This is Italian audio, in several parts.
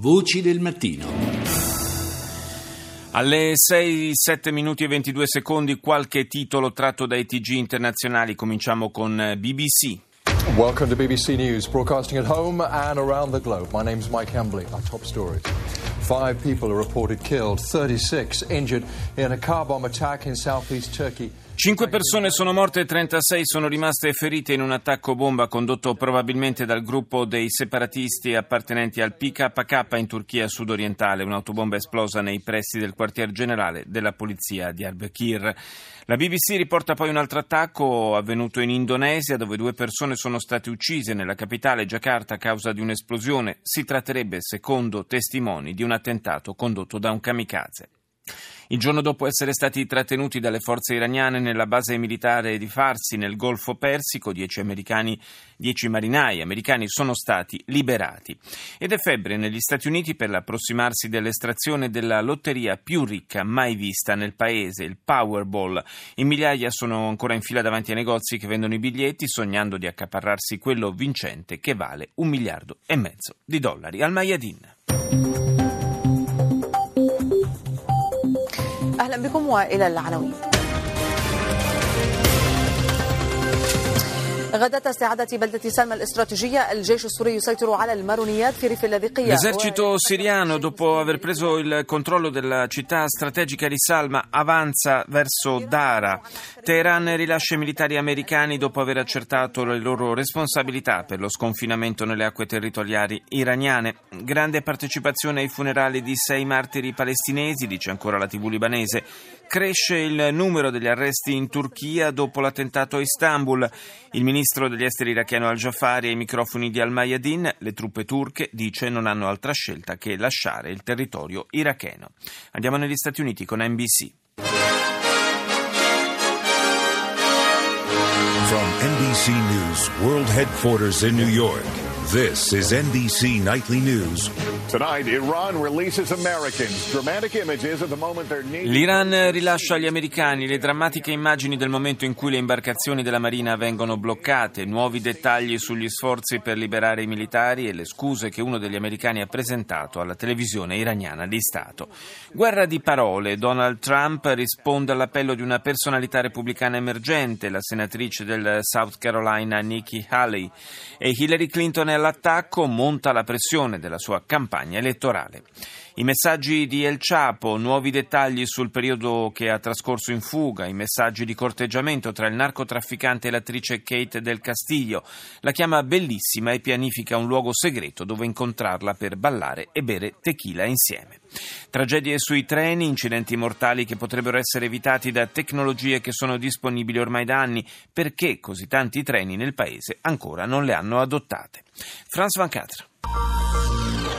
Voci del mattino. Alle 6, 7 minuti e 22 secondi qualche titolo tratto dai TG internazionali. Cominciamo con eh, BBC. Welcome to BBC News, broadcasting at home and around the globe. My name is Mike Hembley. Our top stories. Five people are reported killed, 36 injured in a car bomb attack in southeast Turkey. Cinque persone sono morte e 36 sono rimaste ferite in un attacco bomba condotto probabilmente dal gruppo dei separatisti appartenenti al PKK in Turchia sudorientale. Un'autobomba esplosa nei pressi del quartier generale della polizia di Diyarbakir. La BBC riporta poi un altro attacco avvenuto in Indonesia dove due persone sono state uccise nella capitale Jakarta a causa di un'esplosione. Si tratterebbe, secondo testimoni, di un attentato condotto da un kamikaze. Il giorno dopo essere stati trattenuti dalle forze iraniane nella base militare di Farsi nel Golfo Persico, dieci, dieci marinai americani sono stati liberati. Ed è febbre negli Stati Uniti per l'approssimarsi dell'estrazione della lotteria più ricca mai vista nel paese, il Powerball. In migliaia sono ancora in fila davanti ai negozi che vendono i biglietti, sognando di accaparrarsi quello vincente che vale un miliardo e mezzo di dollari. Al Mayadin. أهلا بكم وإلى العناوين L'esercito siriano, dopo aver preso il controllo della città strategica di Salma, avanza verso Dara. Teheran rilascia i militari americani dopo aver accertato le loro responsabilità per lo sconfinamento nelle acque territoriali iraniane. Grande partecipazione ai funerali di sei martiri palestinesi, dice ancora la TV libanese. Cresce il numero degli arresti in Turchia dopo l'attentato a Istanbul. Il ministro degli esteri iracheno al-Jafari ai microfoni di Al-Mayadin, le truppe turche, dice, non hanno altra scelta che lasciare il territorio iracheno. Andiamo negli Stati Uniti con NBC. From NBC News World Headquarters in New York, this is NBC Nightly News. L'Iran rilascia agli americani le drammatiche immagini del momento in cui le imbarcazioni della Marina vengono bloccate, nuovi dettagli sugli sforzi per liberare i militari e le scuse che uno degli americani ha presentato alla televisione iraniana di Stato. Guerra di parole. Donald Trump risponde all'appello di una personalità repubblicana emergente, la senatrice del South Carolina Nikki Haley, e Hillary Clinton è all'attacco, monta la pressione della sua campagna campagna elettorale. I messaggi di El Chapo, nuovi dettagli sul periodo che ha trascorso in fuga, i messaggi di corteggiamento tra il narcotrafficante e l'attrice Kate del Castillo. La chiama bellissima e pianifica un luogo segreto dove incontrarla per ballare e bere tequila insieme. Tragedie sui treni, incidenti mortali che potrebbero essere evitati da tecnologie che sono disponibili ormai da anni. Perché così tanti treni nel paese ancora non le hanno adottate? Franz Van Catra.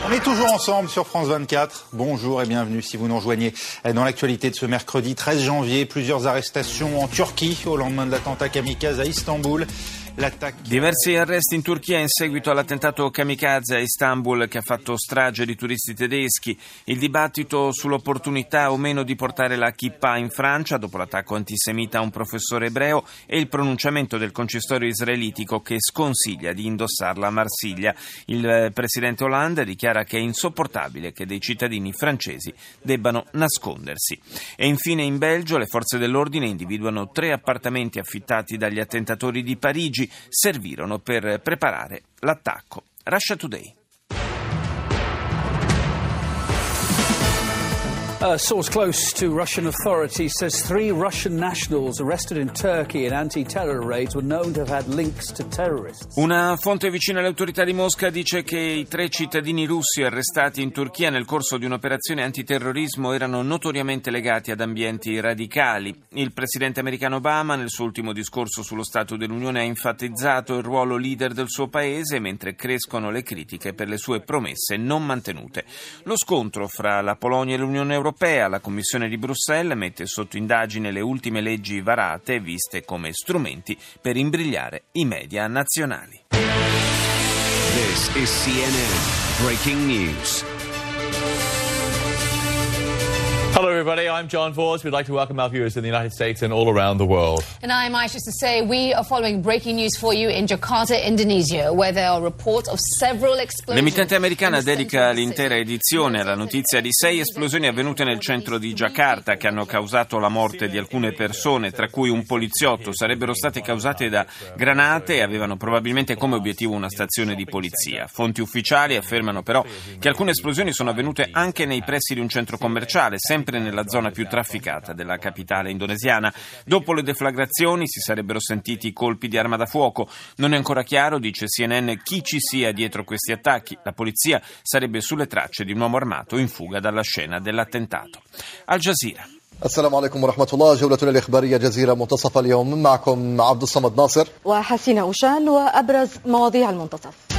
On est toujours ensemble sur France 24. Bonjour et bienvenue si vous nous rejoignez dans l'actualité de ce mercredi 13 janvier. Plusieurs arrestations en Turquie au lendemain de l'attentat kamikaze à Istanbul. Diversi arresti in Turchia in seguito all'attentato kamikaze a Istanbul che ha fatto strage di turisti tedeschi, il dibattito sull'opportunità o meno di portare la kippah in Francia dopo l'attacco antisemita a un professore ebreo e il pronunciamento del consistorio israelitico che sconsiglia di indossarla a Marsiglia. Il presidente Hollande dichiara che è insopportabile che dei cittadini francesi debbano nascondersi. E infine in Belgio le forze dell'ordine individuano tre appartamenti affittati dagli attentatori di Parigi servirono per preparare l'attacco. Russia Today. A source close to Russian authorities says three Russian nationals arrested in Turkey in anti-terror raids were known to have had links to terrorists. Una fonte vicina alle autorità di Mosca dice che i tre cittadini russi arrestati in Turchia nel corso di un'operazione antiterrorismo erano notoriamente legati ad ambienti radicali. Il presidente americano Obama nel suo ultimo discorso sullo Stato dell'Unione ha enfatizzato il ruolo leader del suo paese mentre crescono le critiche per le sue promesse non mantenute. Lo scontro fra la Polonia e l'Unione Europea europea, la Commissione di Bruxelles mette sotto indagine le ultime leggi varate viste come strumenti per imbrigliare i media nazionali. This is CNN Breaking News. Everybody. I'm John Force. We'd like to welcome our viewers in the United States and all around the world. And I'm Aisha to say we are following breaking news for you in Jakarta, Indonesia, where there are reports of several explosions. L'emittente americana dedica l'intera edizione alla notizia di sei esplosioni avvenute nel centro di Jakarta che hanno causato la morte di alcune persone, tra cui un poliziotto. Sarebbero state causate da granate e avevano probabilmente come obiettivo una stazione di polizia. Fonti ufficiali affermano però che alcune esplosioni sono avvenute anche nei pressi di un centro commerciale, sempre nella zona più trafficata della capitale indonesiana. Dopo le deflagrazioni si sarebbero sentiti colpi di arma da fuoco. Non è ancora chiaro, dice CNN, chi ci sia dietro questi attacchi. La polizia sarebbe sulle tracce di un uomo armato in fuga dalla scena dell'attentato. Al Jazeera. السلام عليكم ورحمة الله جولتنا الإخبارية جزيرة منتصف اليوم معكم عبد الصمد ناصر وحسين أوشان وأبرز مواضيع المنتصف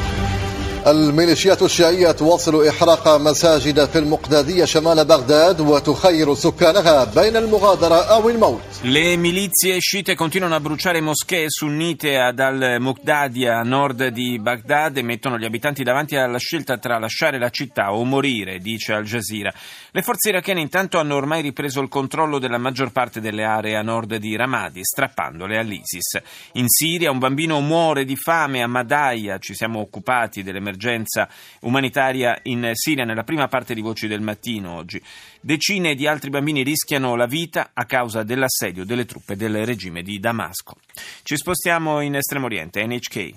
الميليشيات الشيعية تواصل إحراق مساجد في المقدادية شمال بغداد وتخير سكانها بين المغادرة أو الموت Le milizie sciite continuano a bruciare moschee sunnite ad al-Muqdadia a nord di Baghdad e mettono gli abitanti davanti alla scelta tra lasciare la città o morire, dice Al Jazeera. Le forze irachene intanto hanno ormai ripreso il controllo della maggior parte delle aree a nord di Ramadi, strappandole all'ISIS. In Siria un bambino muore di fame a Madaya, ci siamo occupati dell'emergenza umanitaria in Siria nella prima parte di Voci del Mattino oggi. Decine di altri bambini rischiano la vita a causa dell'assedio delle truppe del regime di Damasco. Ci spostiamo in Estremo Oriente, NHK.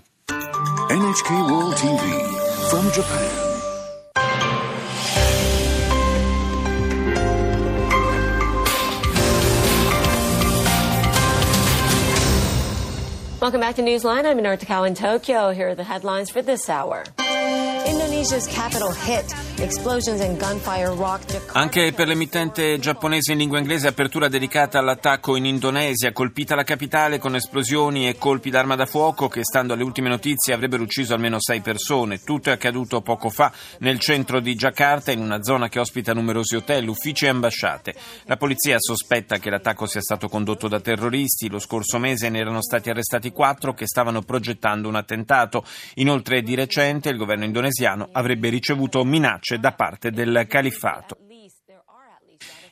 NHK World TV from Japan. Welcome back to Newsline. I'm Inarta Cow in Tokyo. Here are the headlines for this hour. In Anche per l'emittente giapponese in lingua inglese apertura dedicata all'attacco in Indonesia, colpita la capitale con esplosioni e colpi d'arma da fuoco che, stando alle ultime notizie, avrebbero ucciso almeno sei persone. Tutto è accaduto poco fa nel centro di Jakarta, in una zona che ospita numerosi hotel, uffici e ambasciate. La polizia sospetta che l'attacco sia stato condotto da terroristi. Lo scorso mese ne erano stati arrestati quattro che stavano progettando un attentato. Inoltre, di recente, il governo indonesiano avrebbe ricevuto minacce da parte del califfato.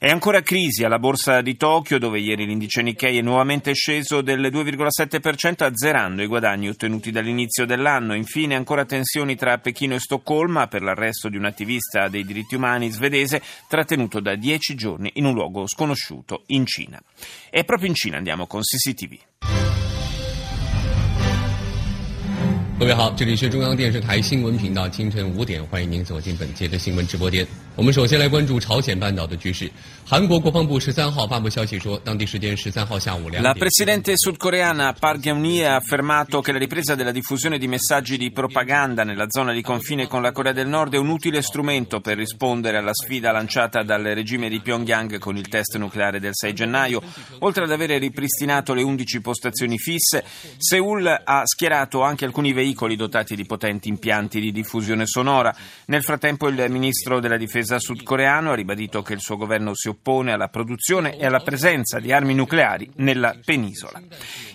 È ancora crisi alla borsa di Tokyo, dove ieri l'indice Nikkei è nuovamente sceso del 2,7%, azzerando i guadagni ottenuti dall'inizio dell'anno. Infine, ancora tensioni tra Pechino e Stoccolma per l'arresto di un attivista dei diritti umani svedese trattenuto da dieci giorni in un luogo sconosciuto in Cina. E proprio in Cina andiamo con CCTV. 各位好，这里是中央电视台新闻频道，清晨五点，欢迎您走进本节的新闻直播间。我们首先来关注朝鲜半岛的局势。韩国国防部十三号发布消息说，当地时间十三号下午两 La 点。 presidente sudcoreana Park Geun-hye ha affermato che la ripresa della diffusione di messaggi di propaganda nella zona di confine con la Corea del Nord è un utile strumento per rispondere alla sfida lanciata dal regime di Pyongyang con il test nucleare del 6 gennaio. Oltre ad avere ripristinato le 11 postazioni fisse, Seoul ha schierato anche alcuni veicoli dotati di potenti impianti di diffusione sonora. Nel frattempo il ministro della difesa sudcoreano ha ribadito che il suo governo si oppone alla produzione e alla presenza di armi nucleari nella penisola.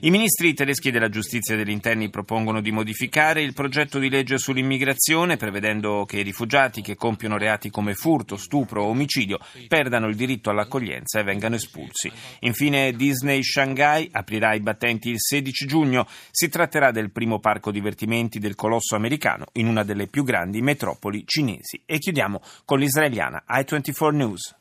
I ministri tedeschi della giustizia e degli interni propongono di modificare il progetto di legge sull'immigrazione prevedendo che i rifugiati che compiono reati come furto, stupro o omicidio perdano il diritto all'accoglienza e vengano espulsi. Infine Disney Shanghai aprirà i battenti il 16 giugno. Si tratterà del primo parco divertimenti del colosso americano in una delle più grandi metropoli cinesi. E chiudiamo con l'israeliana i24 News.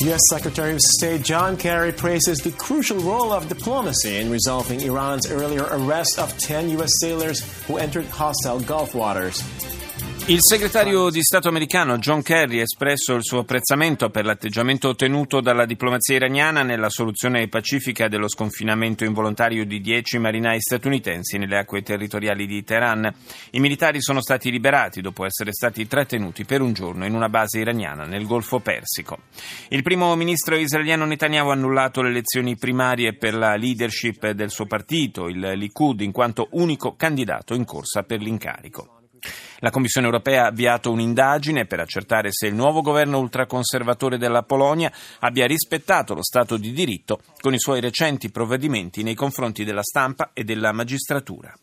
U.S. Secretary of State John Kerry praises the crucial role of diplomacy in resolving Iran's earlier arrest of 10 U.S. sailors who entered hostile Gulf waters. Il segretario di Stato americano John Kerry ha espresso il suo apprezzamento per l'atteggiamento ottenuto dalla diplomazia iraniana nella soluzione pacifica dello sconfinamento involontario di dieci marinai statunitensi nelle acque territoriali di Teheran. I militari sono stati liberati dopo essere stati trattenuti per un giorno in una base iraniana nel Golfo Persico. Il primo ministro israeliano Netanyahu ha annullato le elezioni primarie per la leadership del suo partito, il Likud, in quanto unico candidato in corsa per l'incarico. La Commissione europea ha avviato un'indagine per accertare se il nuovo governo ultraconservatore della Polonia abbia rispettato lo Stato di diritto con i suoi recenti provvedimenti nei confronti della stampa e della magistratura.